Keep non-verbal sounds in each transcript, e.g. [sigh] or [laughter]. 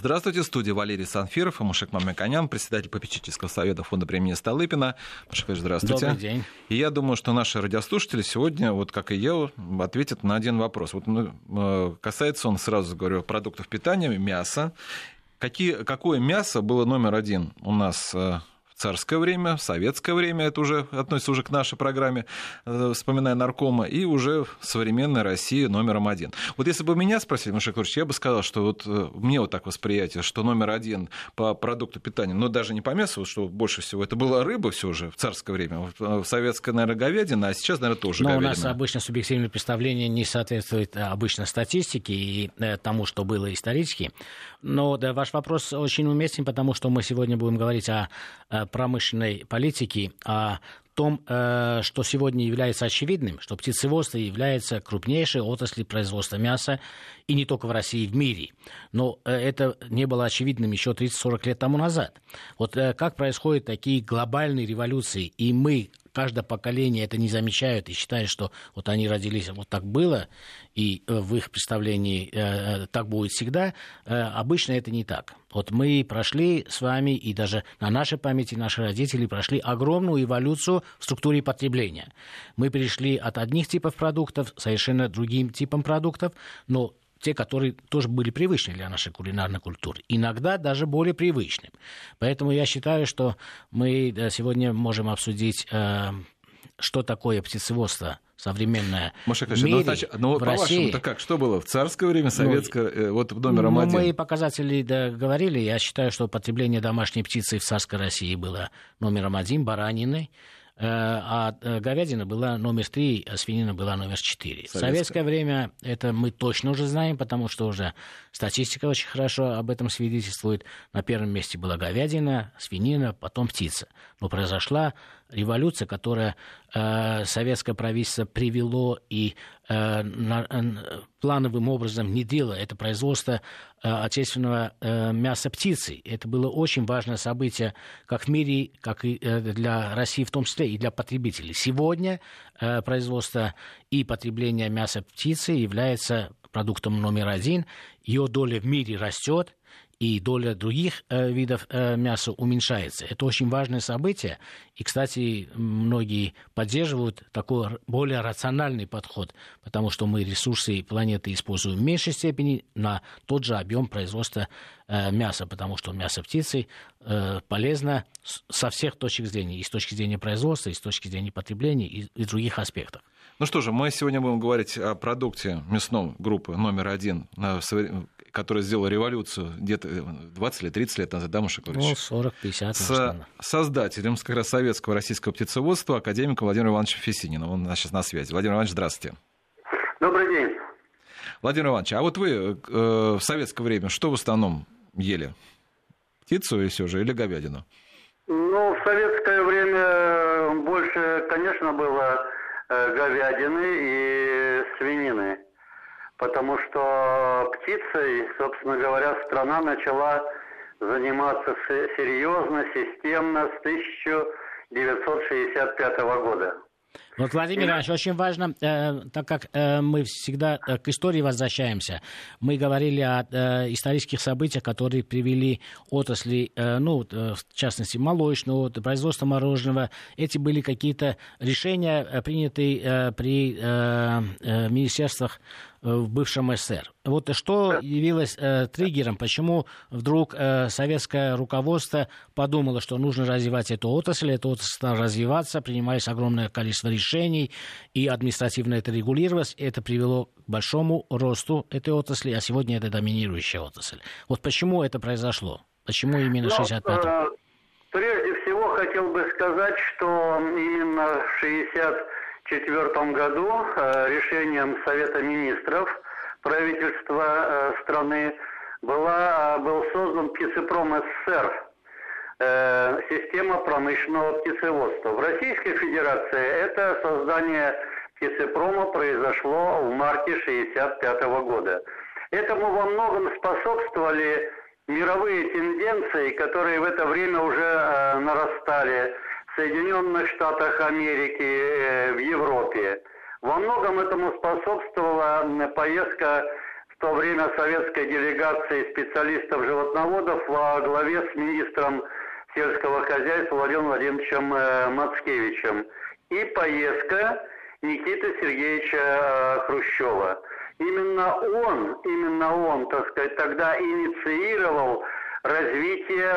Здравствуйте, студия Валерий Санфиров и Мушек Мамиканян, председатель попечительского совета фонда премии Столыпина. Мушек здравствуйте. Добрый день. И я думаю, что наши радиослушатели сегодня, вот как и я, ответят на один вопрос. Вот ну, э, касается он, сразу говорю, продуктов питания, мяса. Какие, какое мясо было номер один у нас э, царское время, советское время, это уже относится уже к нашей программе, э, вспоминая наркома, и уже современная Россия номером один. Вот если бы меня спросили, Маша Клурович, я бы сказал, что вот э, мне вот так восприятие, что номер один по продукту питания, но даже не по мясу, что больше всего это была рыба все же в царское время, в советское, наверное, говядина, а сейчас, наверное, тоже Но говядина. у нас обычно субъективное представление не соответствует э, обычно статистике и тому, что было исторически. Но да, ваш вопрос очень уместен, потому что мы сегодня будем говорить о промышленной политики, о том, э, что сегодня является очевидным, что птицеводство является крупнейшей отраслью производства мяса, и не только в России, в мире. Но э, это не было очевидным еще 30-40 лет тому назад. Вот э, как происходят такие глобальные революции, и мы каждое поколение это не замечают и считают, что вот они родились, вот так было, и э, в их представлении э, э, так будет всегда, э, обычно это не так. Вот мы прошли с вами, и даже на нашей памяти наши родители прошли огромную эволюцию в структуре потребления. Мы перешли от одних типов продуктов совершенно другим типам продуктов, но те, которые тоже были привычны для нашей кулинарной культуры. Иногда даже более привычным. Поэтому я считаю, что мы сегодня можем обсудить, э, что такое птицеводство современное Маша в мире, ну, значит, ну, в России. это как? Что было в царское время, ну, советское, ну, вот номером ну, один? Мы показатели да, говорили. Я считаю, что потребление домашней птицы в царской России было номером один, баранины. Э, а э, говядина была номер три, а свинина была номер четыре. В советское время это мы точно уже знаем, потому что уже статистика очень хорошо об этом свидетельствует. На первом месте была говядина, свинина, потом птица. Но произошла революция, которая э, советское правительство привело и э, э, плановым образом внедрило это производство э, отечественного мяса птицы. Это было очень важное событие как в мире, как и для России в том числе, и для потребителей. Сегодня производство и потребление мяса птицы является продуктом номер один. Ее доля в мире растет, и доля других э, видов э, мяса уменьшается. Это очень важное событие. И, кстати, многие поддерживают такой более рациональный подход, потому что мы ресурсы планеты используем в меньшей степени на тот же объем производства э, мяса, потому что мясо птицы полезно со всех точек зрения, и с точки зрения производства, и с точки зрения потребления, и, и других аспектов. Ну что же, мы сегодня будем говорить о продукте мясном группы номер один, которая сделала революцию где-то 20 или 30 лет назад, да, Маша Ну, 40-50. С создателем как раз советского российского птицеводства, академиком Владимиром Ивановичем Фесининым. Он сейчас на связи. Владимир Иванович, здравствуйте. Добрый день. Владимир Иванович, а вот вы э, в советское время что в основном ели? Птицу и все же, или говядину? Ну, в советское время больше, конечно, было э, говядины и свинины потому что птицей, собственно говоря, страна начала заниматься серьезно, системно с 1965 года. Вот, Владимир Иванович, очень важно, э, так как э, мы всегда э, к истории возвращаемся, мы говорили о э, исторических событиях, которые привели отрасли, э, ну, э, в частности, молочного, производства мороженого. Эти были какие-то решения, э, принятые э, при э, э, министерствах в бывшем СССР. Вот что явилось э, триггером, почему вдруг э, советское руководство подумало, что нужно развивать эту отрасль, эта отрасль стала развиваться, принимались огромное количество решений, и административно это регулировалось, это привело к большому росту этой отрасли, а сегодня это доминирующая отрасль. Вот почему это произошло? Почему именно 65 ну, э, Прежде всего хотел бы сказать, что именно в 60 1994 году э, решением Совета министров правительства э, страны была, был создан птицепром СССР, э, система промышленного птицеводства. В Российской Федерации это создание птицепрома произошло в марте 1965 года. Этому во многом способствовали мировые тенденции, которые в это время уже нарастали Соединенных Штатах Америки, э, в Европе. Во многом этому способствовала поездка в то время советской делегации специалистов-животноводов во главе с министром сельского хозяйства Владимиром Владимировичем э, Мацкевичем и поездка Никиты Сергеевича э, Хрущева. Именно он, именно он, так сказать, тогда инициировал развитие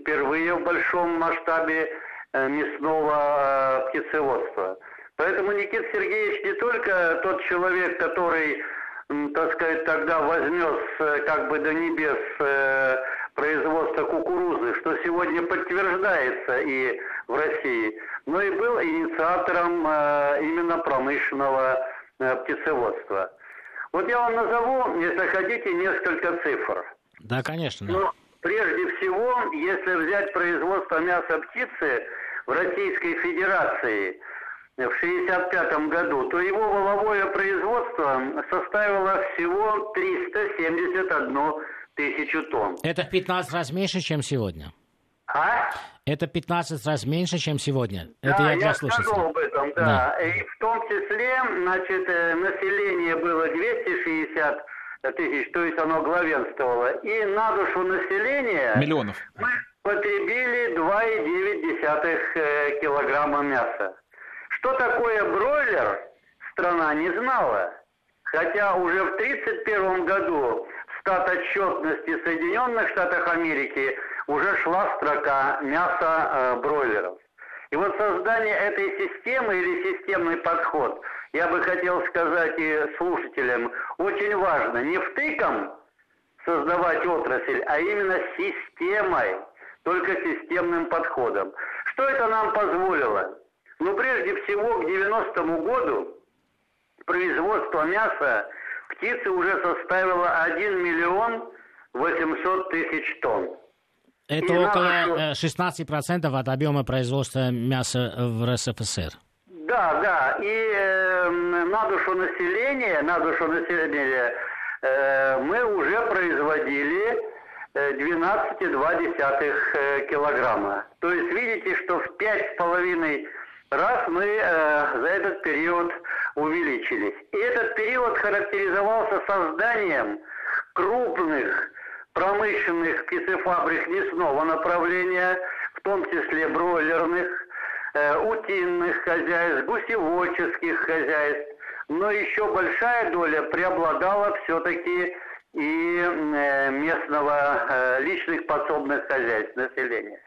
впервые в большом масштабе э, мясного птицеводства. Поэтому Никита Сергеевич не только тот человек, который, так сказать, тогда вознес как бы до небес производства кукурузы, что сегодня подтверждается и в России, но и был инициатором э, именно промышленного э, птицеводства. Вот я вам назову, если хотите, несколько цифр. Да, конечно. Но прежде всего, если взять производство мяса птицы в Российской Федерации в 1965 году, то его воловое производство составило всего 371 тысячу тонн. Это в 15 раз меньше, чем сегодня? А? Это 15 раз меньше, чем сегодня. Да, Это я, я скажу об этом, да. да. И в том числе, значит, э, население было 260 тысяч, то есть оно главенствовало. И на душу населения... Миллионов. Мы потребили 2,9 э, килограмма мяса. Что такое бройлер, страна не знала. Хотя уже в 1931 году стат отчетности Соединенных Штатов Америки уже шла строка мяса э, бройлеров. И вот создание этой системы или системный подход, я бы хотел сказать и слушателям, очень важно. Не втыком создавать отрасль, а именно системой, только системным подходом. Что это нам позволило? Ну, прежде всего, к 90-му году производство мяса птицы уже составила 1 миллион 800 тысяч тонн. Это и около 16% от объема производства мяса в РСФСР. Да, да. И э, на душу населения, на душу населения э, мы уже производили 12,2 э, килограмма. То есть видите, что в 5,5 раз мы э, за этот период увеличились. И этот период характеризовался созданием крупных промышленных птицефабрик мясного направления, в том числе бройлерных, э, утиных хозяйств, гусеводческих хозяйств. Но еще большая доля преобладала все-таки и э, местного э, личных подсобных хозяйств населения.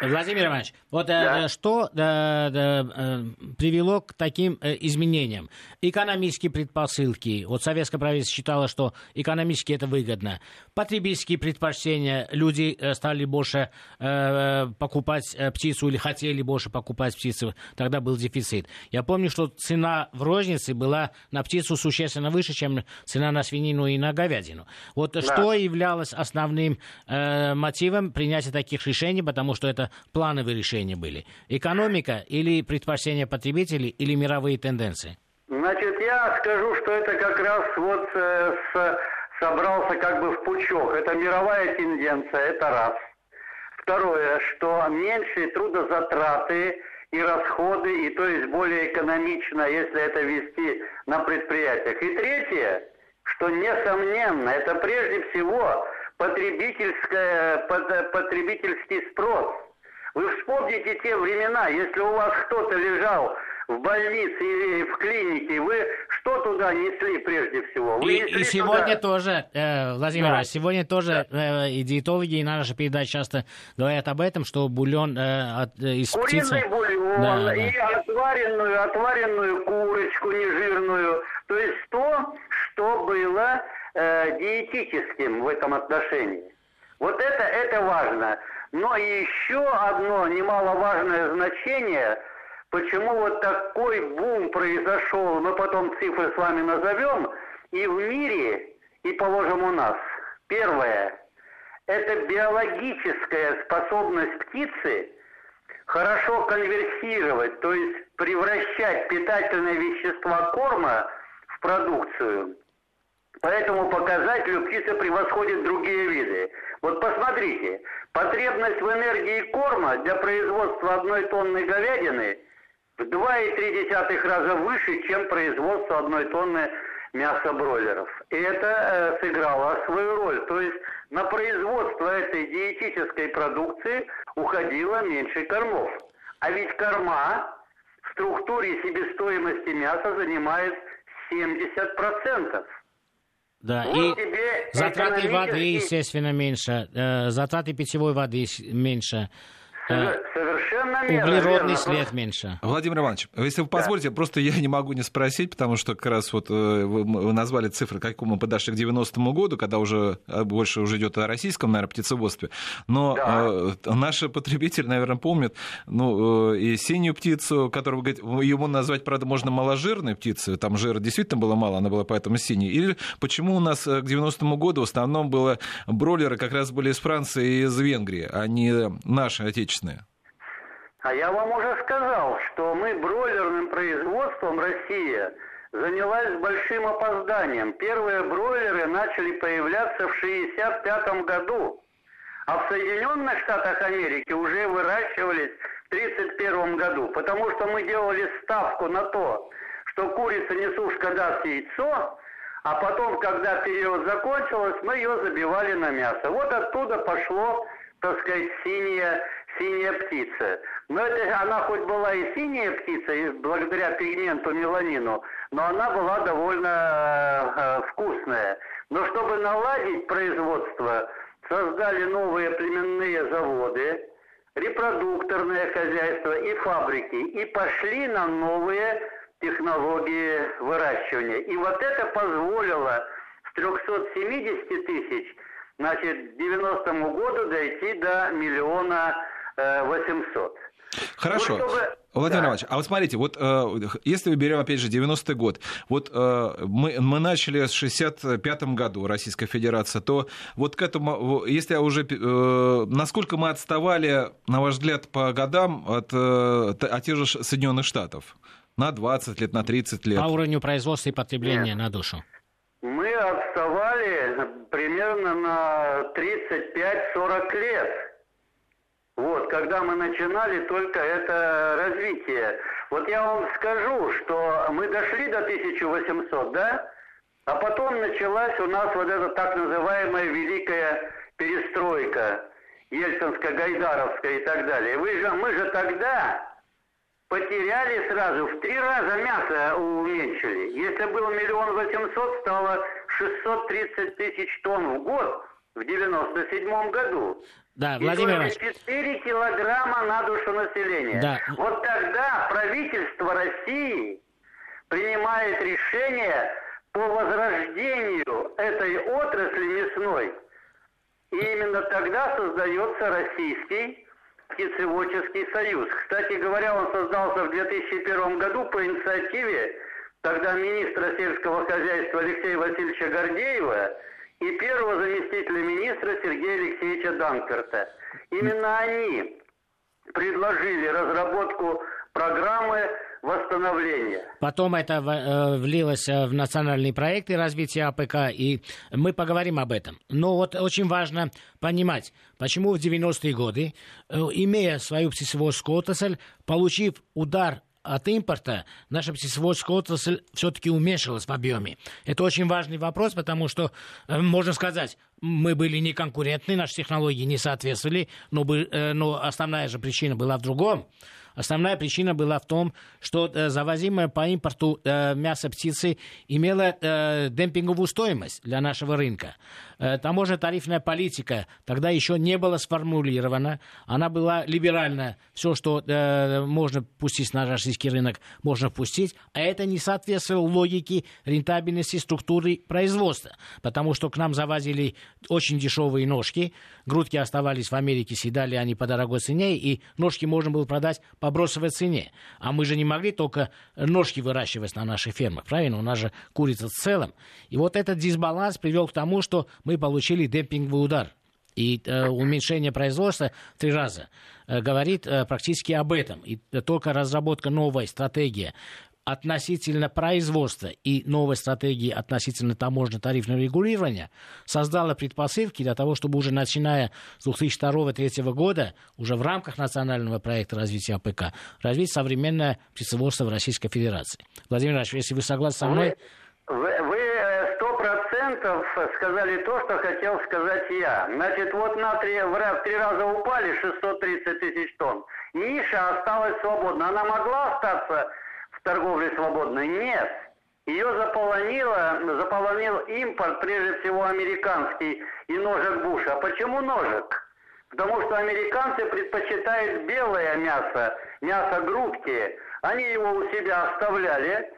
Владимир Иванович, вот э, да. что да, да, э, привело к таким э, изменениям? Экономические предпосылки. Вот советское правительство считало, что экономически это выгодно. Потребительские предпочтения. Люди стали больше э, покупать птицу или хотели больше покупать птицу. Тогда был дефицит. Я помню, что цена в рознице была на птицу существенно выше, чем цена на свинину и на говядину. Вот да. что являлось основным э, мотивом принятия таких решений, потому что это плановые решения были? Экономика или предпочтение потребителей или мировые тенденции? Значит, я скажу, что это как раз вот э, с, собрался как бы в пучок. Это мировая тенденция, это раз. Второе, что меньшие трудозатраты и расходы, и то есть более экономично, если это вести на предприятиях. И третье, что несомненно, это прежде всего потребительское, потребительский спрос – вы вспомните те времена, если у вас кто-то лежал в больнице или в клинике, вы что туда несли прежде всего? Вы и, и сегодня туда... тоже, э, Владимир, да. сегодня тоже да. э, и диетологи, и наша передача часто говорят об этом, что бульон э, от, э, из Куриный птицы... бульон, да, и да. отваренную, отваренную курочку нежирную, то есть то, что было э, диетическим в этом отношении. Вот это, это важно. Но еще одно немаловажное значение, почему вот такой бум произошел, мы потом цифры с вами назовем, и в мире, и, положим, у нас. Первое – это биологическая способность птицы хорошо конверсировать, то есть превращать питательные вещества корма в продукцию. По этому показателю птица превосходит другие виды. Вот посмотрите, потребность в энергии корма для производства одной тонны говядины в 2,3 раза выше, чем производство одной тонны мяса бройлеров. И это э, сыграло свою роль. То есть на производство этой диетической продукции уходило меньше кормов. А ведь корма в структуре себестоимости мяса занимает 70%. Да, вот и затраты воды, естественно, меньше, э, затраты питьевой воды меньше. Совершенно верно. Углеродный верно. след меньше. Владимир Иванович, если вы позволите, да. просто я не могу не спросить, потому что как раз вот э, вы назвали цифры, как мы подошли к 90-му году, когда уже э, больше уже идет о российском, наверное, птицеводстве. Но да. э, наши потребители, наверное, помнят ну, э, и синюю птицу, которую, вы говорите, его назвать, правда, можно маложирной птицей, там жира действительно было мало, она была поэтому синей. Или почему у нас к 90-му году в основном было бройлеры как раз были из Франции и из Венгрии, а не наши отечественные? А я вам уже сказал, что мы бройлерным производством Россия занялась с большим опозданием. Первые бройлеры начали появляться в 1965 году, а в Соединенных Штатах Америки уже выращивались в 1931 году, потому что мы делали ставку на то, что курица несушка даст яйцо, а потом, когда период закончился, мы ее забивали на мясо. Вот оттуда пошло, так сказать, синяя синяя птица. Но это она хоть была и синяя птица, и благодаря пигменту меланину, но она была довольно э, вкусная. Но чтобы наладить производство, создали новые племенные заводы, репродукторное хозяйство и фабрики, и пошли на новые технологии выращивания. И вот это позволило с 370 тысяч значит, к 90 году дойти до миллиона 800. Хорошо. Ну, чтобы... Владимир да. Иванович, а вот смотрите, вот э, если мы берем, опять же, 90-й год, вот э, мы, мы начали с 65-м году Российская Федерация, то вот к этому, если я уже, э, насколько мы отставали, на ваш взгляд, по годам от, от тех же Соединенных Штатов? На 20 лет, на 30 лет? По уровню производства и потребления Нет. на душу? Мы отставали примерно на 35-40 лет. Вот, когда мы начинали только это развитие. Вот я вам скажу, что мы дошли до 1800, да? А потом началась у нас вот эта так называемая великая перестройка, Ельцинско-Гайдаровская и так далее. Вы же, мы же тогда потеряли сразу, в три раза мясо уменьшили. Если был миллион восемьсот, стало 630 тысяч тонн в год в 97 году. Да, Владимир Иванович. 4 килограмма на душу населения. Да. Вот тогда правительство России принимает решение по возрождению этой отрасли мясной. И именно тогда создается Российский птицеводческий союз. Кстати говоря, он создался в 2001 году по инициативе тогда министра сельского хозяйства Алексея Васильевича Гордеева – и первого заместителя министра Сергея Алексеевича Данкерта. Именно они предложили разработку программы восстановления. Потом это э, влилось э, в национальные проекты развития АПК, и мы поговорим об этом. Но вот очень важно понимать, почему в 90-е годы, э, имея свою птицеводскую отрасль, получив удар от импорта наша птицеводская отрасль все-таки уменьшилась в объеме. Это очень важный вопрос, потому что, э, можно сказать, мы были неконкурентны, наши технологии не соответствовали, но, э, но основная же причина была в другом. Основная причина была в том, что э, завозимое по импорту э, мясо птицы имело э, демпинговую стоимость для нашего рынка. Э, таможенно-тарифная политика тогда еще не была сформулирована. Она была либеральна. Все, что можно пустить на российский рынок, можно пустить. А это не соответствовало логике рентабельности структуры производства. Потому что к нам завозили очень дешевые ножки. Грудки оставались в Америке, съедали они по дорогой цене. И ножки можно было продать по бросовой цене. А мы же не могли только ножки выращивать на наших фермах. Правильно? У нас же курица в целом. И вот этот дисбаланс привел к тому, что мы получили демпинговый удар. И э, уменьшение производства три раза э, говорит э, практически об этом. И только разработка новой стратегии относительно производства и новой стратегии относительно таможенно-тарифного регулирования создала предпосылки для того, чтобы уже начиная с 2002-2003 года, уже в рамках национального проекта развития АПК, развить современное птицеводство в Российской Федерации. Владимир Ильич, если вы согласны со мной... Вы сто процентов сказали то, что хотел сказать я. Значит, вот на три, в три раза упали 630 тысяч тонн. Ниша осталась свободна. Она могла остаться в торговле свободной? Нет. Ее заполонило, заполонил импорт, прежде всего американский, и ножек Буша. А почему ножек? Потому что американцы предпочитают белое мясо, мясо грудки. Они его у себя оставляли,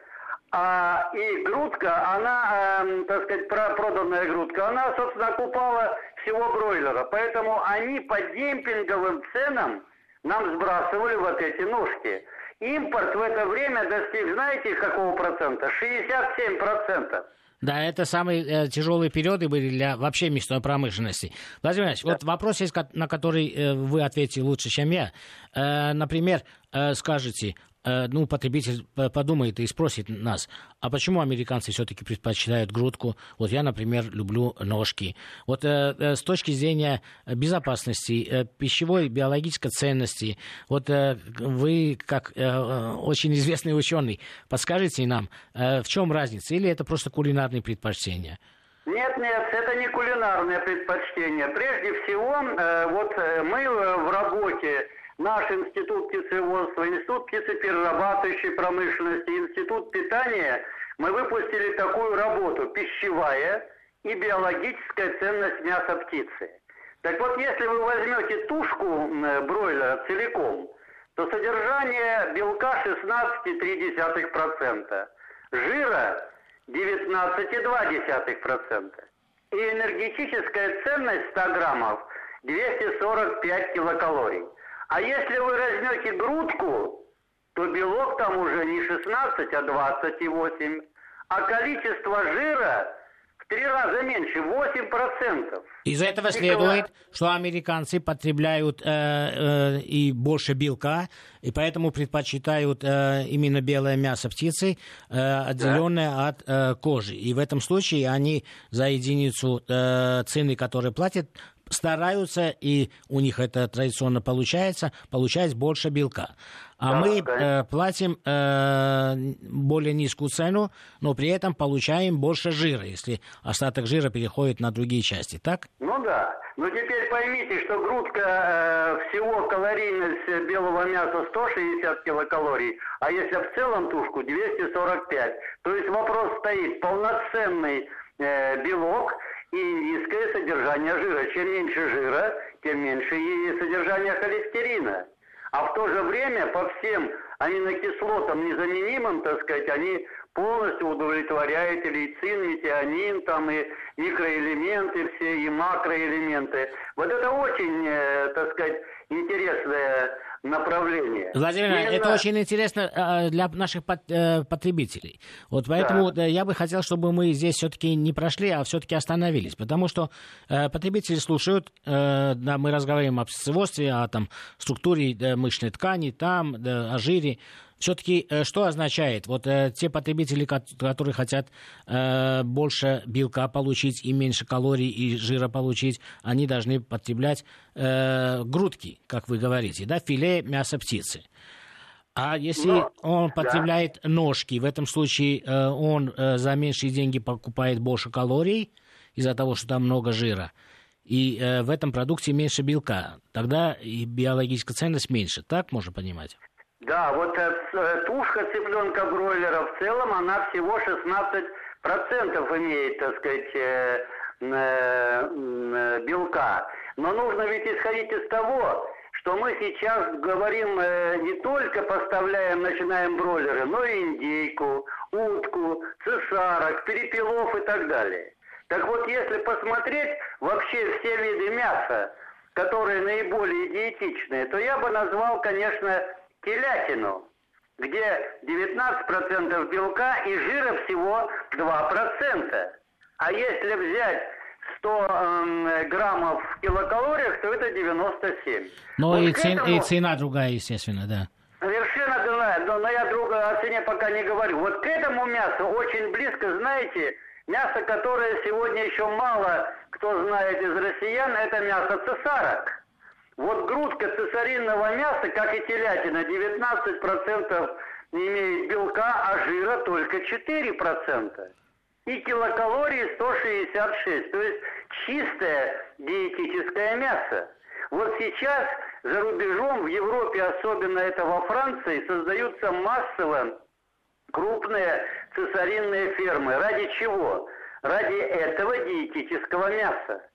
а, и грудка, она, э, так сказать, проданная грудка, она, собственно, окупала всего бройлера. Поэтому они по демпинговым ценам нам сбрасывали вот эти ножки. Импорт в это время достиг, знаете, какого процента? 67 процентов. Да, это самые э, тяжелые периоды были для вообще мясной промышленности. Владимир Ильич, да. вот вопрос есть, на который э, вы ответите лучше, чем я. Э, например, э, скажете, ну, потребитель подумает и спросит нас, а почему американцы все-таки предпочитают грудку? Вот я, например, люблю ножки. Вот э, э, с точки зрения безопасности, э, пищевой, биологической ценности, вот э, вы, как э, очень известный ученый, подскажите нам, э, в чем разница? Или это просто кулинарные предпочтения? Нет, нет, это не кулинарное предпочтение. Прежде всего, э, вот э, мы в работе наш институт птицеводства, институт птицеперерабатывающей промышленности, институт питания, мы выпустили такую работу «Пищевая и биологическая ценность мяса птицы». Так вот, если вы возьмете тушку бройлера целиком, то содержание белка 16,3%, жира 19,2%. И энергетическая ценность 100 граммов 245 килокалорий. А если вы возьмете грудку, то белок там уже не 16, а 28. А количество жира в три раза меньше, 8%. Из этого следует, что американцы потребляют э, э, и больше белка, и поэтому предпочитают э, именно белое мясо птицы, э, отделенное да. от э, кожи. И в этом случае они за единицу э, цены, которые платят, стараются, и у них это традиционно получается, получать больше белка. А да, мы э, платим э, более низкую цену, но при этом получаем больше жира, если остаток жира переходит на другие части, так? Ну да. Но теперь поймите, что грудка э, всего калорийность белого мяса 160 килокалорий, а если в целом тушку 245. То есть вопрос стоит полноценный э, белок и низкое содержание жира. Чем меньше жира, тем меньше и содержание холестерина. А в то же время по всем аминокислотам незаменимым, так сказать, они полностью удовлетворяют и лейцин, метионин, там и микроэлементы все, и макроэлементы. Вот это очень, э, так сказать, интересная направление. Владимир, Именно... это очень интересно э, для наших э, потребителей. Вот поэтому да. я бы хотел, чтобы мы здесь все-таки не прошли, а все-таки остановились. Потому что э, потребители слушают, да, мы разговариваем о псеводстве, о там, структуре мышечной ткани, там, о жире все-таки э, что означает? Вот э, те потребители, которые хотят э, больше белка получить и меньше калорий и жира получить, они должны потреблять грудки, как вы говорите, да, филе мяса птицы. А если Но, он потребляет да. ножки, в этом случае он за меньшие деньги покупает больше калорий из-за того, что там много жира, и э, в этом продукте меньше белка, тогда и биологическая ценность меньше. Так можно понимать? Да, вот э, тушка цыпленка бройлера в целом, она всего 16% имеет, так сказать, э, э, э, белка. Но нужно ведь исходить из того, что мы сейчас говорим, э, не только поставляем, начинаем бройлеры, но и индейку, утку, цесарок, перепелов и так далее. Так вот, если посмотреть вообще все виды мяса, которые наиболее диетичные, то я бы назвал, конечно, телятину, где 19% белка и жира всего 2%. А если взять 100 э, граммов в килокалориях, то это 97. Ну вот и, цен, этому... и цена другая, естественно, да. Совершенно другая, но, но я друга о цене пока не говорю. Вот к этому мясу очень близко, знаете, мясо, которое сегодня еще мало кто знает из россиян, это мясо цесарок. Вот грудка цесаринного мяса, как и телятина, 19% не имеет белка, а жира только 4%. и килокалории 166, то есть чистое диетическое мясо. Вот сейчас за рубежом, в Европе, особенно это во Франции, создаются массово крупные цесаринные фермы. Ради чего? Ради этого диетического мяса.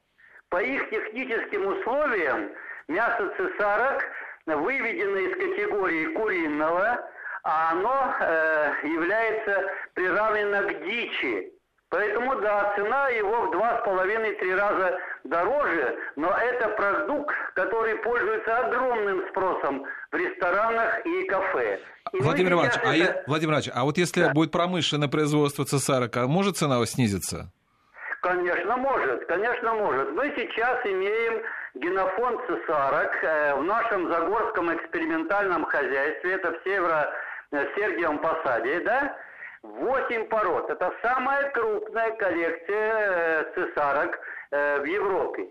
По их техническим условиям мясо цесарок выведено из категории куриного, а оно э, является приравнено к дичи. Поэтому, да, цена его в два с половиной-три раза дороже, но это продукт, который пользуется огромным спросом в ресторанах и кафе. И Владимир Иванович, это... а я... Владимир Иванович, а вот если да. будет промышленное производство цесарок, а может цена снизиться? Конечно, может, конечно, может. Мы сейчас имеем генофонд цесарок э, в нашем Загорском экспериментальном хозяйстве, это в э, Сергиевом Посаде, да, Восемь пород. Это самая крупная коллекция э, цесарок в Европе.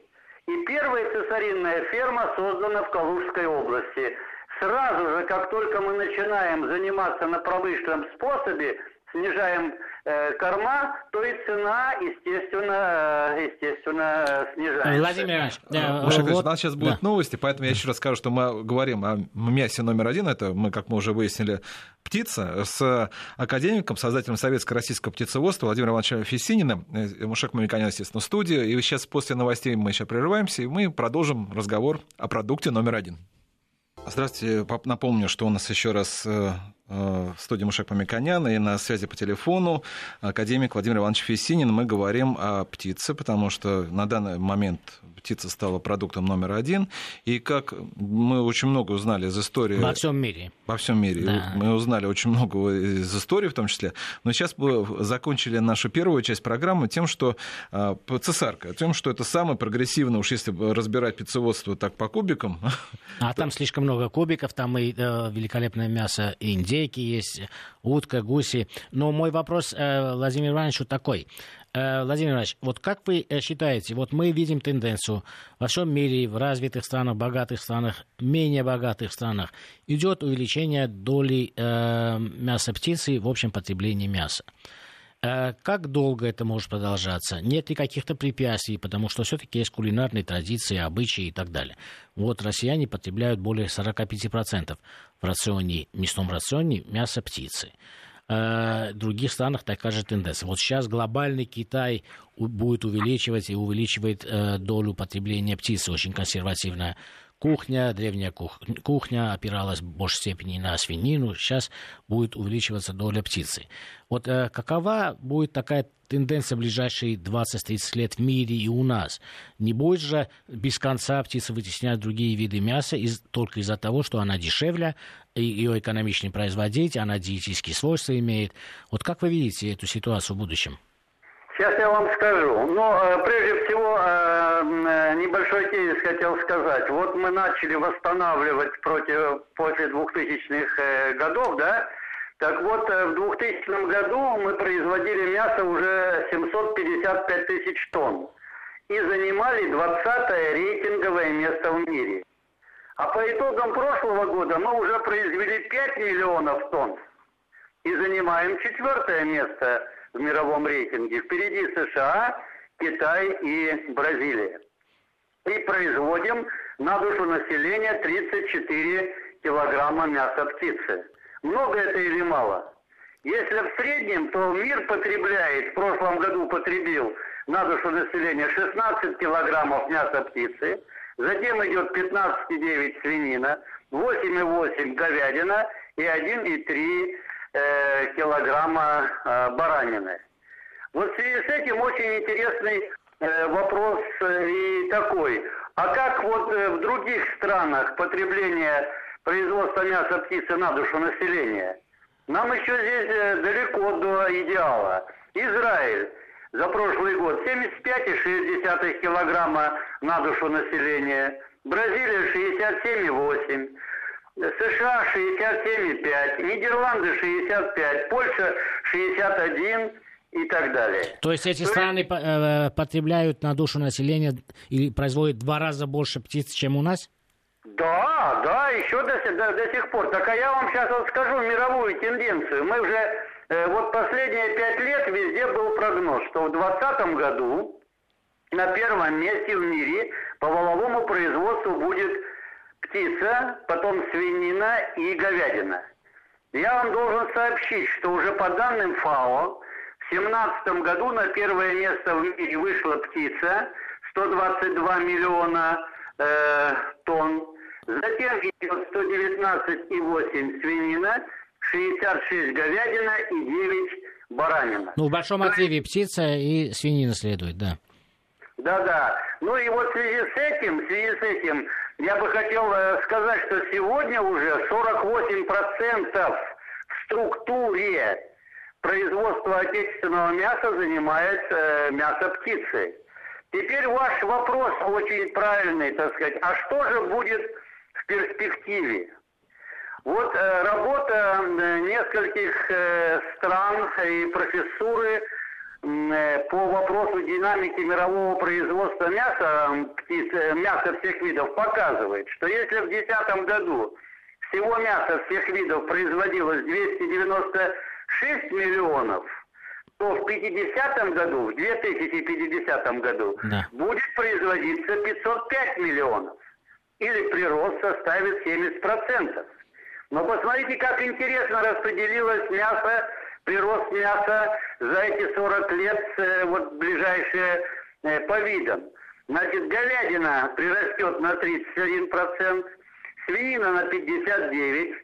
И первая цесаринная ферма создана в Калужской области. Сразу же, как только мы начинаем заниматься на промышленном способе, снижаем э, корма, то и цена, естественно, э, естественно снижается. Владимир Иванович, да, вот, у нас сейчас будут да. новости, поэтому я еще раз скажу, что мы говорим о мясе номер один, это мы, как мы уже выяснили, птица, с академиком, создателем советско-российского птицеводства Владимиром Ивановичем Фессининым, э, Мушек Мамиканян, естественно, в студии. И сейчас после новостей мы еще прерываемся, и мы продолжим разговор о продукте номер один. Здравствуйте. Напомню, что у нас еще раз Э, в студии Мушек Памиканян и на связи по телефону академик Владимир Иванович Фессинин. Мы говорим о птице, потому что на данный момент птица стала продуктом номер один. И как мы очень много узнали из истории... Во всем мире. Во всем мире. Да. Мы узнали очень много из истории в том числе. Но сейчас мы закончили нашу первую часть программы тем, что э, цесарка, тем, что это самое прогрессивное, уж если разбирать птицеводство так по кубикам. А там слишком много кубиков, там и э, великолепное мясо Индии индейки есть, утка, гуси. Но мой вопрос э, Владимиру Ивановичу такой. Э, Владимир Иванович, вот как вы э, считаете, вот мы видим тенденцию во всем мире, в развитых странах, богатых странах, менее богатых странах, идет увеличение доли э, мяса птицы в общем потреблении мяса. Э, как долго это может продолжаться? Нет ли каких-то препятствий, потому что все-таки есть кулинарные традиции, обычаи и так далее. Вот россияне потребляют более 45% в рационе, мясном рационе мяса птицы. Э, в других странах такая же тенденция. Вот сейчас глобальный Китай будет увеличивать и увеличивает э, долю потребления птицы, очень консервативная кухня, древняя кухня опиралась в большей степени на свинину, сейчас будет увеличиваться доля птицы. Вот э, какова будет такая тенденция в ближайшие 20-30 лет в мире и у нас? Не будет же без конца птица вытеснять другие виды мяса из, только из-за того, что она дешевле, ее экономичнее производить, она диетические свойства имеет. Вот как вы видите эту ситуацию в будущем? Сейчас я вам скажу. Но э, прежде всего э, э, небольшой тезис хотел сказать. Вот мы начали восстанавливать против, после 2000-х годов, да? Так вот, в 2000 году мы производили мясо уже 755 тысяч тонн и занимали 20 рейтинговое место в мире. А по итогам прошлого года мы уже произвели 5 миллионов тонн и занимаем четвертое место в мировом рейтинге. Впереди США, Китай и Бразилия. И производим на душу населения 34 килограмма мяса птицы. Много это или мало? Если в среднем, то мир потребляет, в прошлом году потребил на душу населения 16 килограммов мяса птицы, затем идет 15,9 свинина, 8,8 говядина и 1,3 э, килограмма э, баранины. Вот в связи с этим очень интересный э, вопрос и такой. А как вот в других странах потребление производства мяса птицы на душу населения? Нам еще здесь далеко до идеала. Израиль за прошлый год 75,6 килограмма на душу населения. Бразилия 67,8. США 67,5, Нидерланды 65, Польша 61 и так далее. То есть эти То страны есть... Э, потребляют на душу населения или производят два раза больше птиц, чем у нас? Да, да, еще до, до, до сих пор. Так а я вам сейчас вот скажу мировую тенденцию. Мы уже э, вот последние пять лет везде был прогноз, что в 2020 году на первом месте в мире по воловому производству будет птица, потом свинина и говядина. Я вам должен сообщить, что уже по данным ФАО в 2017 году на первое место в мире вышла птица, 122 миллиона э, тонн. Затем идет 119,8 свинина, 66 говядина и 9 баранина. Ну, в большом отрыве птица и свинина следует, да. Да-да. Ну и вот в связи с этим, в связи с этим, я бы хотел э, сказать, что сегодня уже 48% в структуре производства отечественного мяса занимает э, мясо птицы. Теперь ваш вопрос очень правильный, так сказать. А что же будет в перспективе? Вот э, работа э, нескольких э, стран и профессуры по вопросу динамики мирового производства мяса, птиц, э, мяса всех видов показывает, что если в 2010 году всего мяса всех видов производилось 296 миллионов, то в 50 году, в 2050 году да. будет производиться 505 миллионов. Или прирост составит 70%. Но посмотрите, как интересно распределилось мясо, прирост мяса за эти 40 лет, э, вот ближайшие э, по видам. Значит, говядина прирастет на 31%, свинина на 59%,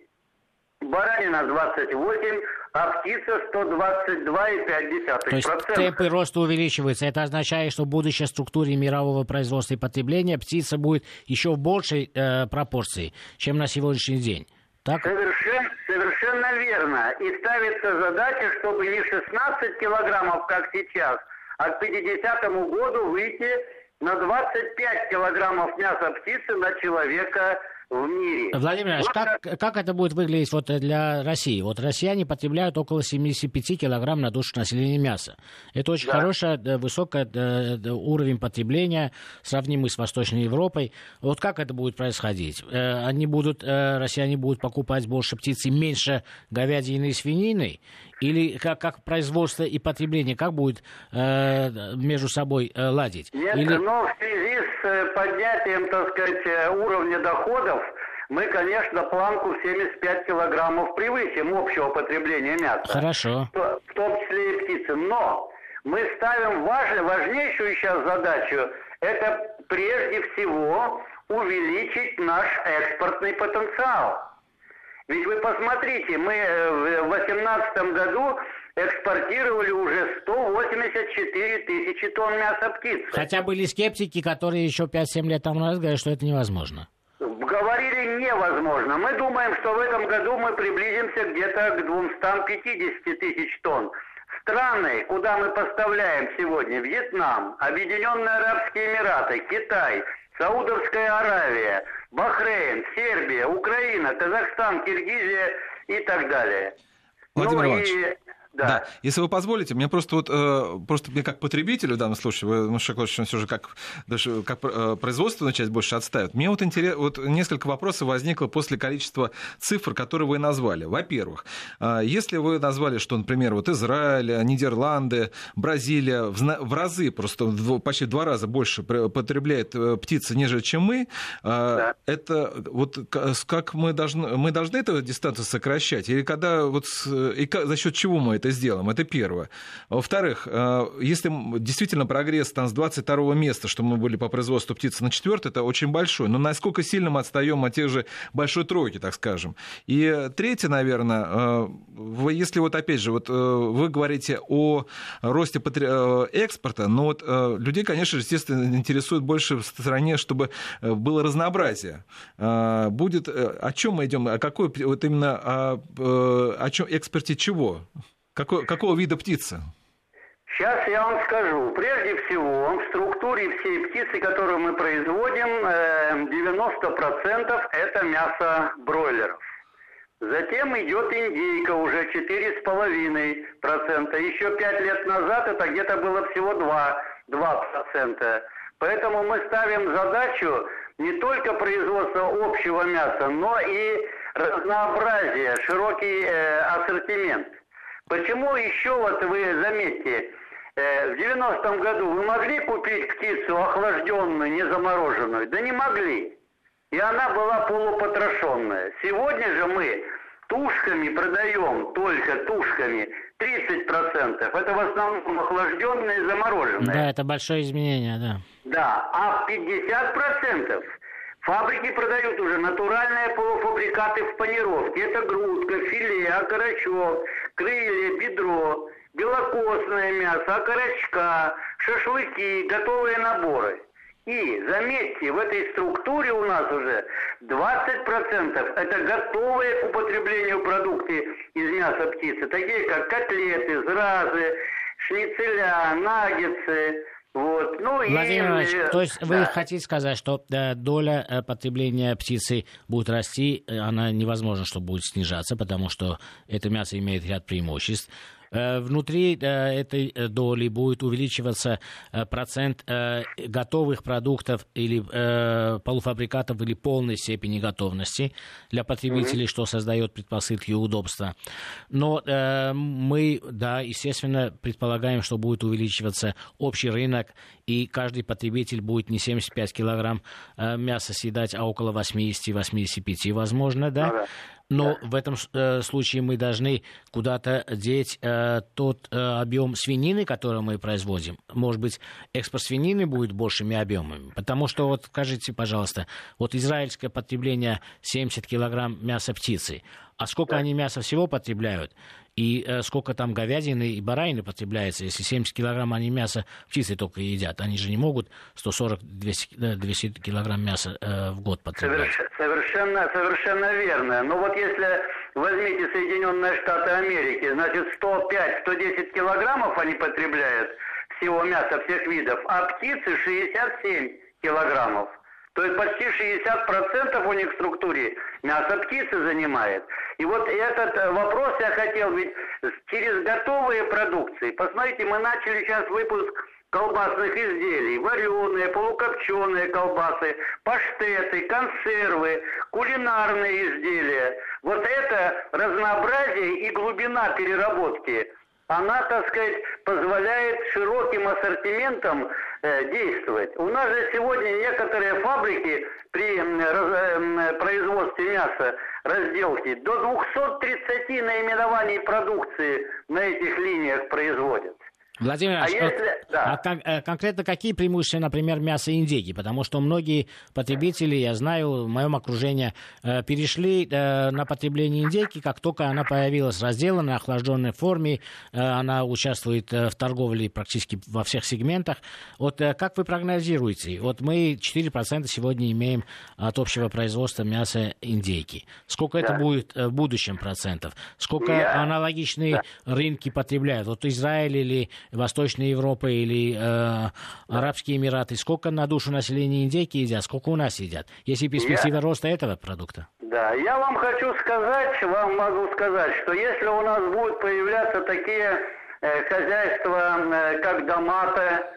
баранина 28%, а птица 122,5%. То есть темпы роста увеличиваются. Это означает, что в будущей структуре мирового производства и потребления птица будет еще в большей э, пропорции, чем на сегодняшний день. Так? Совершенно, совершенно верно. И ставится задача, чтобы не 16 килограммов, как сейчас, а к 50 году выйти на 25 килограммов мяса птицы на человека в мире. Владимир вот как, как это будет выглядеть вот для России? Вот россияне потребляют около 75 килограмм на душу населения мяса. Это очень да. хороший, высокий уровень потребления, сравнимый с Восточной Европой. Вот как это будет происходить? Э, они будут, э, россияне будут покупать больше птицы, меньше говядины и свинины? Или как, как производство и потребление, как будет э, между собой э, ладить? Нет, Или... но в связи с э, поднятием, так сказать, э, уровня доходов, мы, конечно, планку в 75 килограммов превысим общего потребления мяса. Хорошо. В том числе и птицы. Но мы ставим важ, важнейшую сейчас задачу, это прежде всего увеличить наш экспортный потенциал. Ведь вы посмотрите, мы э, в 2018 году экспортировали уже 184 тысячи тонн мяса птицы. Хотя были скептики, которые еще 5-7 лет тому назад говорили, что это невозможно. Говорили невозможно. Мы думаем, что в этом году мы приблизимся где-то к 250 тысяч тонн. Страны, куда мы поставляем сегодня, Вьетнам, Объединенные Арабские Эмираты, Китай, Саудовская Аравия, Бахрейн, Сербия, Украина, Казахстан, Киргизия и так далее. Владимир ну, и да. да. Если вы позволите, мне просто вот э, просто мне как потребителю в данном случае, вы, ну, Шаклович, все же как, даже как э, производственную часть больше отставят. Мне вот интересно, вот несколько вопросов возникло после количества цифр, которые вы назвали. Во-первых, э, если вы назвали, что, например, вот Израиль, Нидерланды, Бразилия в, в разы, просто в, почти в два раза больше потребляет птицы, нежели чем мы, да. это вот как мы должны, мы должны эту дистанцию сокращать? Или когда вот и за счет чего мы это это сделаем. Это первое. Во-вторых, э, если действительно прогресс там с 22 места, что мы были по производству птицы на четвертое, это очень большой. Но насколько сильно мы отстаем от тех же большой тройки, так скажем. И третье, наверное, э, если вот опять же, вот э, вы говорите о росте экспорта, но вот людей, конечно, естественно, интересует больше в стране, чтобы было разнообразие. Будет о чем мы идем, о какой вот именно о, о чем экспорте чего? Какой, какого вида птица? Сейчас я вам скажу. Прежде всего, в структуре всей птицы, которую мы производим, 90% э, это мясо бройлеров. Затем идет индейка, уже 4,5%. Еще 5 лет назад это где-то было всего 2, 2%. Поэтому мы ставим задачу не только производства общего мяса, но и разнообразие, широкий э, ассортимент – Почему еще, вот вы заметьте, э, в 90-м году вы могли купить птицу охлажденную, не замороженную? Да не могли. И она была полупотрошенная. Сегодня же мы тушками продаем, только тушками, 30%. Это в основном охлажденные, замороженные. Да, это большое изменение, да. Да, а 50% Фабрики продают уже натуральные полуфабрикаты в панировке. Это грудка, филе, окорочок, крылья, бедро, белокостное мясо, окорочка, шашлыки, готовые наборы. И, заметьте, в этой структуре у нас уже 20% это готовые к употреблению продукты из мяса птицы, такие как котлеты, зразы, шницеля, наггетсы, вот. Ну, Владимир Иванович, то есть да. вы хотите сказать, что э, доля э, потребления птицы будет расти, э, она невозможно, что будет снижаться, потому что это мясо имеет ряд преимуществ. Э, внутри э, этой э, доли будет увеличиваться процент готовых продуктов или полуфабрикатов или полной степени готовности для потребителей, mm-hmm. что создает предпосылки и удобства. Но мы, да, естественно, предполагаем, что будет увеличиваться общий рынок, и каждый потребитель будет не 75 килограмм мяса съедать, а около 80-85, возможно, да. Да. Но в этом э, случае мы должны куда-то деть э, тот э, объем свинины, который мы производим. Может быть, экспорт свинины будет большими объемами. Потому что, вот скажите, пожалуйста, вот израильское потребление 70 килограмм мяса птицы, а сколько да. они мяса всего потребляют? И э, сколько там говядины и баранины потребляется, если 70 килограмм они мяса птицы только едят. Они же не могут 140-200 200 килограмм мяса э, в год потреблять. Совершенно, совершенно верно. Но вот если возьмите Соединенные Штаты Америки, значит 105-110 килограммов они потребляют всего мяса всех видов, а птицы 67 килограммов. То есть почти 60% у них в структуре мясо птицы занимает. И вот этот э, вопрос я хотел, ведь через готовые продукции, посмотрите, мы начали сейчас выпуск колбасных изделий, вареные, полукопченые колбасы, паштеты, консервы, кулинарные изделия. Вот это разнообразие и глубина переработки – она, так сказать, позволяет широким ассортиментам э, действовать. У нас же сегодня некоторые фабрики при э, производстве мяса, разделки, до 230 наименований продукции на этих линиях производят. Владимир, а, что, если... да. а кон- э, конкретно какие преимущества, например, мяса индейки? Потому что многие потребители, я знаю, в моем окружении, э, перешли э, на потребление индейки, как только она появилась разделана, охлажденной форме, она участвует в торговле практически во всех сегментах. Вот как вы прогнозируете? Вот мы 4% сегодня имеем от общего производства мяса индейки. Сколько да. это будет в будущем процентов? Сколько Я... аналогичные да. рынки потребляют? Вот Израиль или Восточной Европы или э, Арабские Эмираты, сколько на душу населения индейки едят, сколько у нас едят? Есть ли перспектива я... роста этого продукта? Да, я вам хочу сказать, вам могу сказать, что если у нас будут появляться такие э, хозяйства, э, как Домата,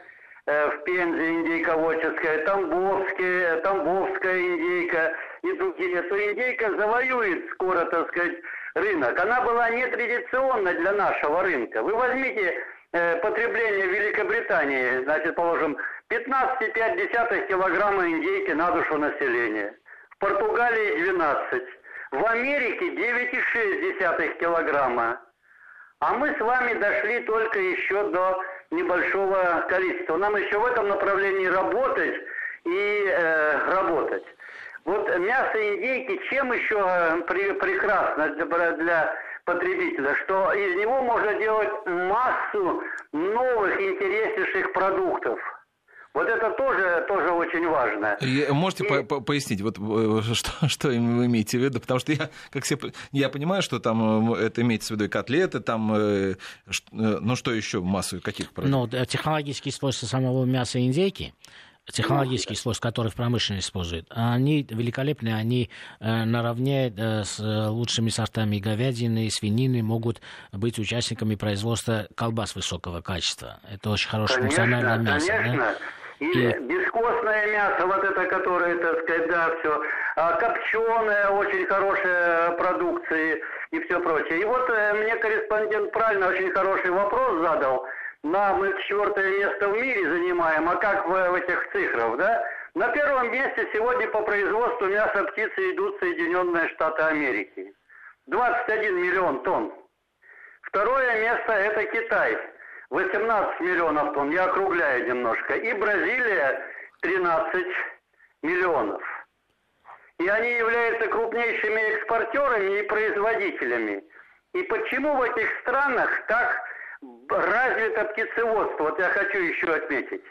э, в Пензе индейководческая, Тамбовская, Тамбовская индейка и другие, то индейка завоюет скоро, так сказать, рынок. Она была нетрадиционна для нашего рынка. Вы возьмите потребление в Великобритании, значит, положим, 15,5 килограмма индейки на душу населения. В Португалии 12. В Америке 9,6 килограмма. А мы с вами дошли только еще до небольшого количества. Нам еще в этом направлении работать и э, работать. Вот мясо индейки чем еще э, при, прекрасно для, для потребителя, что из него можно делать массу новых интереснейших продуктов. Вот это тоже, тоже очень важно. Можете и... по пояснить, вот, э, [laughs] что, что вы имеете в виду? Потому что я, как все, я понимаю, что там э, это имеется в виду и котлеты, там, э, ну что еще массу каких продуктов? Ну, технологические свойства самого мяса индейки – технологический слой, который в промышленности используют, они великолепны, они э, наравне э, с лучшими сортами говядины и свинины могут быть участниками производства колбас высокого качества. Это очень хорошее функциональное мясо. Конечно. Да? И, и бескостное мясо, вот это, которое, так сказать, да, все, а копченое, очень хорошая продукция, и все прочее. И вот э, мне корреспондент правильно очень хороший вопрос задал. На мы четвертое место в мире занимаем, а как в, в этих цифрах, да? На первом месте сегодня по производству мяса птицы идут Соединенные Штаты Америки. 21 миллион тонн. Второе место это Китай. 18 миллионов тонн, я округляю немножко. И Бразилия 13 миллионов. И они являются крупнейшими экспортерами и производителями. И почему в этих странах так развито птицеводство? Вот я хочу еще отметить.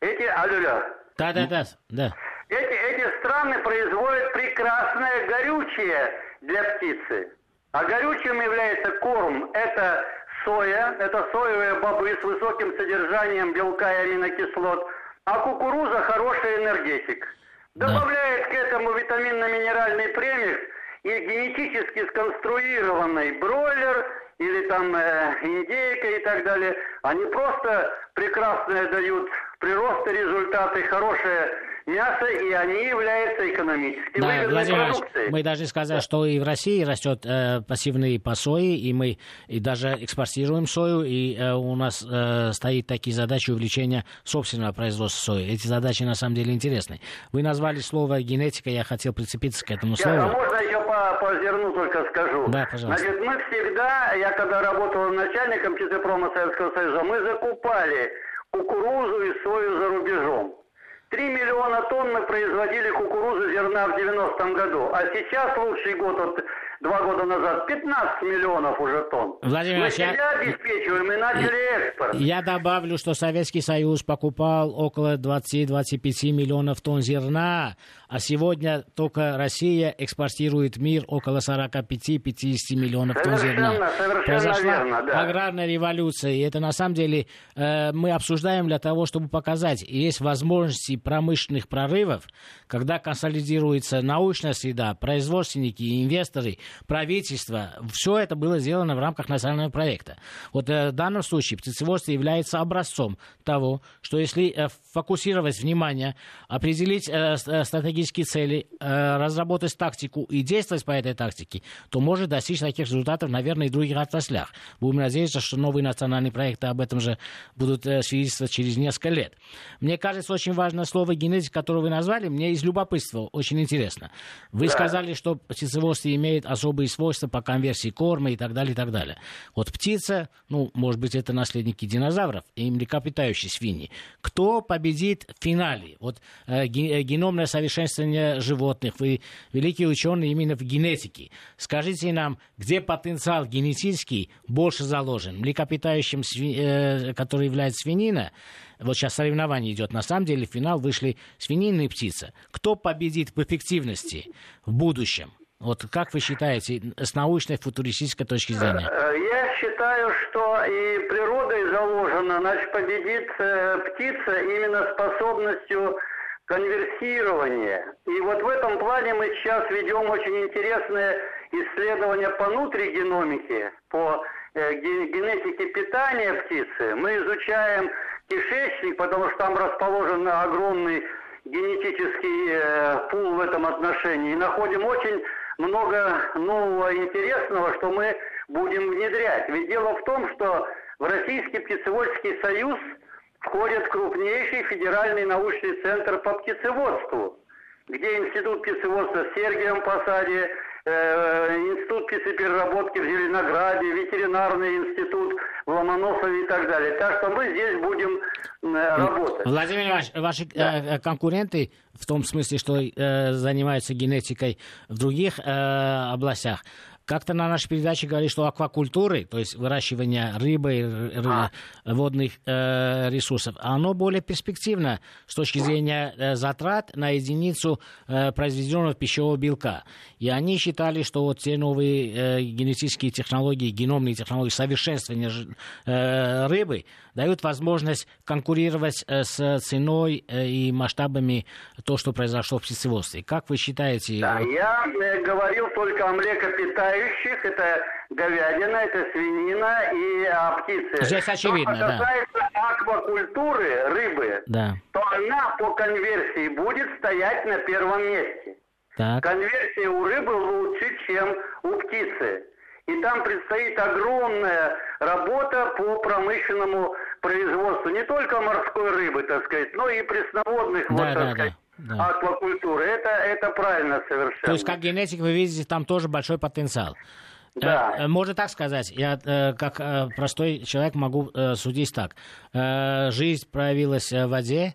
Эти, алло, да, да, да, да. Эти, эти страны производят прекрасное горючее для птицы. А горючим является корм. Это соя, это соевые бобы с высоким содержанием белка и аминокислот. А кукуруза хороший энергетик. Добавляет к этому витаминно-минеральный премикс и генетически сконструированный бройлер или там э, индейка и так далее. Они просто прекрасные дают прирост результаты, хорошие мясо, и они являются экономически да, выгодной Владимир продукцией. Мы должны сказать, что и в России растет э, пассивные по сои, и мы и даже экспортируем сою, и э, у нас э, стоит такие задачи увеличения собственного производства сои. Эти задачи на самом деле интересны. Вы назвали слово генетика, я хотел прицепиться к этому слову. А можно еще по, по зерну только скажу? Да, пожалуйста. Значит, мы всегда, я когда работал начальником птицепрома Советского Союза, мы закупали кукурузу и сою за рубежом. 3 миллиона тонн мы производили кукурузы зерна в 90-м году, а сейчас лучший год от два года назад 15 миллионов уже тонн. Владимир мы себя я... обеспечиваем и начали экспорт. Я добавлю, что Советский Союз покупал около 20-25 миллионов тонн зерна, а сегодня только Россия экспортирует в мир около 45-50 миллионов тонн зерна. Произошла верно, да. аграрная революция, и это на самом деле э, мы обсуждаем для того, чтобы показать, есть возможности промышленных прорывов, когда консолидируется научная среда, производственники, инвесторы, правительство, все это было сделано в рамках национального проекта. Вот э, в данном случае птицеводство является образцом того, что если э, фокусировать внимание, определить э, стратегические цели, разработать тактику и действовать по этой тактике, то может достичь таких результатов, наверное, и в других отраслях. Будем надеяться, что новые национальные проекты об этом же будут свидетельствовать через несколько лет. Мне кажется, очень важное слово генетика, которое вы назвали, мне из любопытства очень интересно. Вы да. сказали, что птицеводство имеет особые свойства по конверсии корма и так далее, и так далее. Вот птица, ну, может быть, это наследники динозавров и млекопитающие свиньи. Кто победит в финале? Вот э, э, геномное совершенствование животных, вы великий ученый именно в генетике. Скажите нам, где потенциал генетический больше заложен? Млекопитающим, э, который является свинина, вот сейчас соревнование идет. На самом деле в финал вышли свинина и птица. Кто победит в эффективности в будущем? Вот как вы считаете, с научной футуристической точки зрения? Я считаю, что и природой заложено, значит, победит э, птица именно способностью конверсирования. И вот в этом плане мы сейчас ведем очень интересное исследование по внутригеномике, по э, генетике питания птицы. Мы изучаем кишечник, потому что там расположен огромный генетический э, пул в этом отношении. И находим очень много нового интересного, что мы будем внедрять. Ведь дело в том, что в Российский птицеводческий союз входит крупнейший федеральный научный центр по птицеводству, где Институт птицеводства в Сергиевом Посаде, э, Институт птицепереработки в Зеленограде, ветеринарный институт в Ломоносове и так далее. Так что мы здесь будем э, работать. Владимир Иванович, ваши да. Э, конкуренты, в том смысле, что э, занимаются генетикой в других э, областях, как-то на нашей передаче говорили, что аквакультуры, то есть выращивание рыбы, ры, а. водных э, ресурсов, оно более перспективно с точки зрения э, затрат на единицу э, произведенного пищевого белка. И они считали, что вот те новые э, генетические технологии, геномные технологии совершенствования э, рыбы дают возможность конкурировать э, с ценой э, и масштабами то, что произошло в птицеводстве. Как вы считаете? Да, я э, говорил только о млекопитающих млекопитающих, это говядина, это свинина и а, птицы. Здесь очевидно, Что касается да. аквакультуры, рыбы, да. то она по конверсии будет стоять на первом месте. Так. Конверсия у рыбы лучше, чем у птицы. И там предстоит огромная работа по промышленному производству не только морской рыбы, так сказать, но и пресноводных, да, вот, да, так сказать, да, да. аквакультуры. Это, это правильно совершенно. То есть, как генетик, вы видите, там тоже большой потенциал. Да. Э, можно так сказать. Я э, как э, простой человек могу судить так. Жизнь проявилась в воде,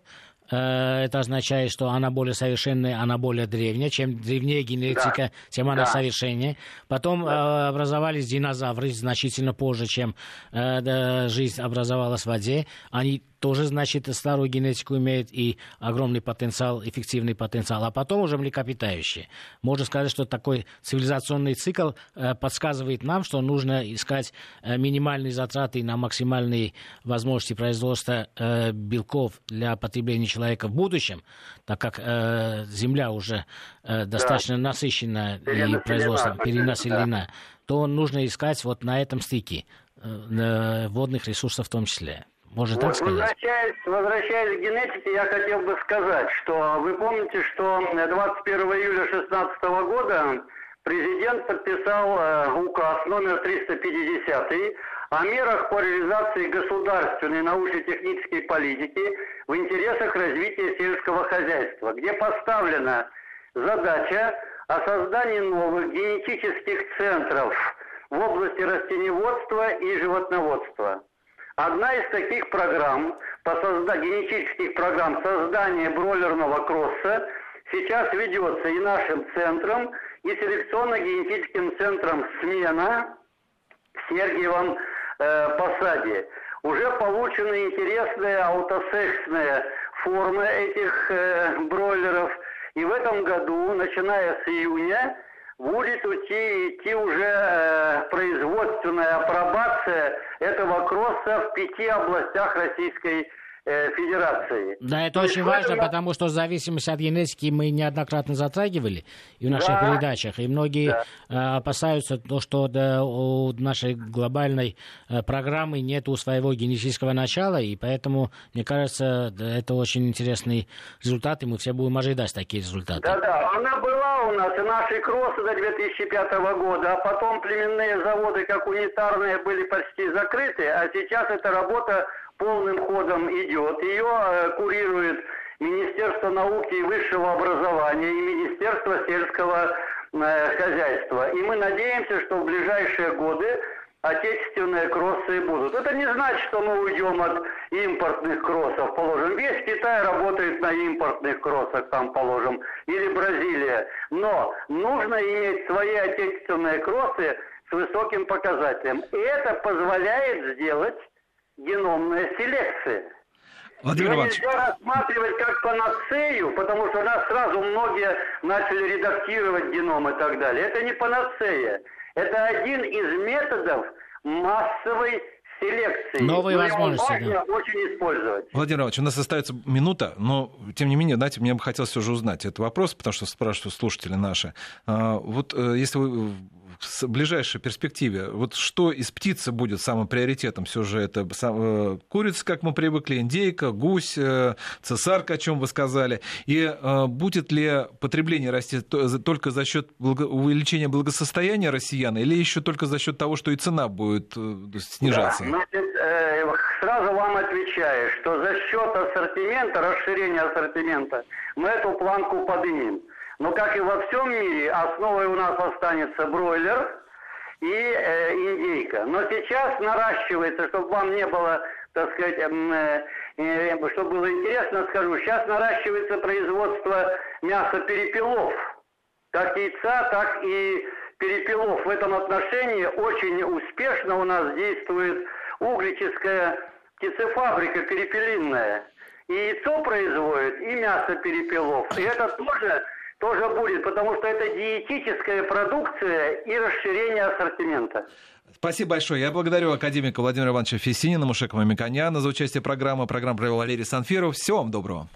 это означает, что она более совершенная, она более древняя. Чем древнее генетика, да. тем она да. совершеннее. Потом да. образовались динозавры значительно позже, чем жизнь образовалась в воде. Они тоже, значит, старую генетику имеет и огромный потенциал, эффективный потенциал. А потом уже млекопитающие. Можно сказать, что такой цивилизационный цикл э, подсказывает нам, что нужно искать э, минимальные затраты на максимальные возможности производства э, белков для потребления человека в будущем, так как э, Земля уже э, достаточно да. насыщена и производством перенаселена, да. то нужно искать вот на этом стыке э, водных ресурсов в том числе. Можно вот, так сказать? Возвращаясь, возвращаясь к генетике, я хотел бы сказать, что вы помните, что 21 июля 2016 года президент подписал э, указ номер 350 о мерах по реализации государственной научно-технической политики в интересах развития сельского хозяйства, где поставлена задача о создании новых генетических центров в области растениеводства и животноводства. Одна из таких программ, по созда... генетических программ создания бройлерного кросса сейчас ведется и нашим центром, и селекционно-генетическим центром «Смена» в Сергиевом э, Посаде. Уже получены интересные аутосексные формы этих э, бройлеров. И в этом году, начиная с июня, будет идти, идти уже э, производственная апробация этого кросса в пяти областях Российской Федерации. Да, это То очень важно, я... потому что зависимость от генетики мы неоднократно затрагивали и в наших да. передачах. И многие да. э, опасаются, то, что да, у нашей глобальной э, программы нет своего генетического начала, и поэтому, мне кажется, это очень интересный результат, и мы все будем ожидать такие результаты. Да-да, она была у нас, и наши кроссы до 2005 года, а потом племенные заводы, как унитарные, были почти закрыты, а сейчас эта работа полным ходом идет. Ее э, курирует Министерство науки и высшего образования и Министерство сельского э, хозяйства. И мы надеемся, что в ближайшие годы отечественные кроссы будут. Это не значит, что мы уйдем от импортных кроссов, положим. Весь Китай работает на импортных кроссах, там, положим, или Бразилия. Но нужно иметь свои отечественные кроссы с высоким показателем. И это позволяет сделать геномная селекция. Владимир Ее нельзя рассматривать как панацею, потому что нас сразу многие начали редактировать геном и так далее. Это не панацея. Это один из методов массовой селекции. Новые но возможности. Его да. очень использовать. Владимир Иванович, у нас остается минута, но тем не менее, знаете, мне бы хотелось все же узнать этот вопрос, потому что спрашивают слушатели наши. А, вот э, если вы в ближайшей перспективе, вот что из птицы будет самым приоритетом? Все же это э, курица, как мы привыкли, индейка, гусь, э, цесарка, о чем вы сказали. И будет ли потребление расти только за счет увеличения благосостояния россиян или еще только за счет того, что и цена будет снижаться? Да, значит, сразу вам отвечаю, что за счет ассортимента, расширения ассортимента, мы эту планку поднимем. Но как и во всем мире, основой у нас останется бройлер и э, индейка. Но сейчас наращивается, чтобы вам не было, так сказать, э, э, чтобы было интересно, скажу, сейчас наращивается производство мяса перепелов. Как яйца, так и перепелов. В этом отношении очень успешно у нас действует углическая птицефабрика перепелинная. И яйцо производит, и мясо перепелов. И это тоже тоже будет, потому что это диетическая продукция и расширение ассортимента. Спасибо большое. Я благодарю академика Владимира Ивановича Фесинина, Мушекова Миконяна за участие в программе. Программу провел Валерий Санфиров. Всего вам доброго.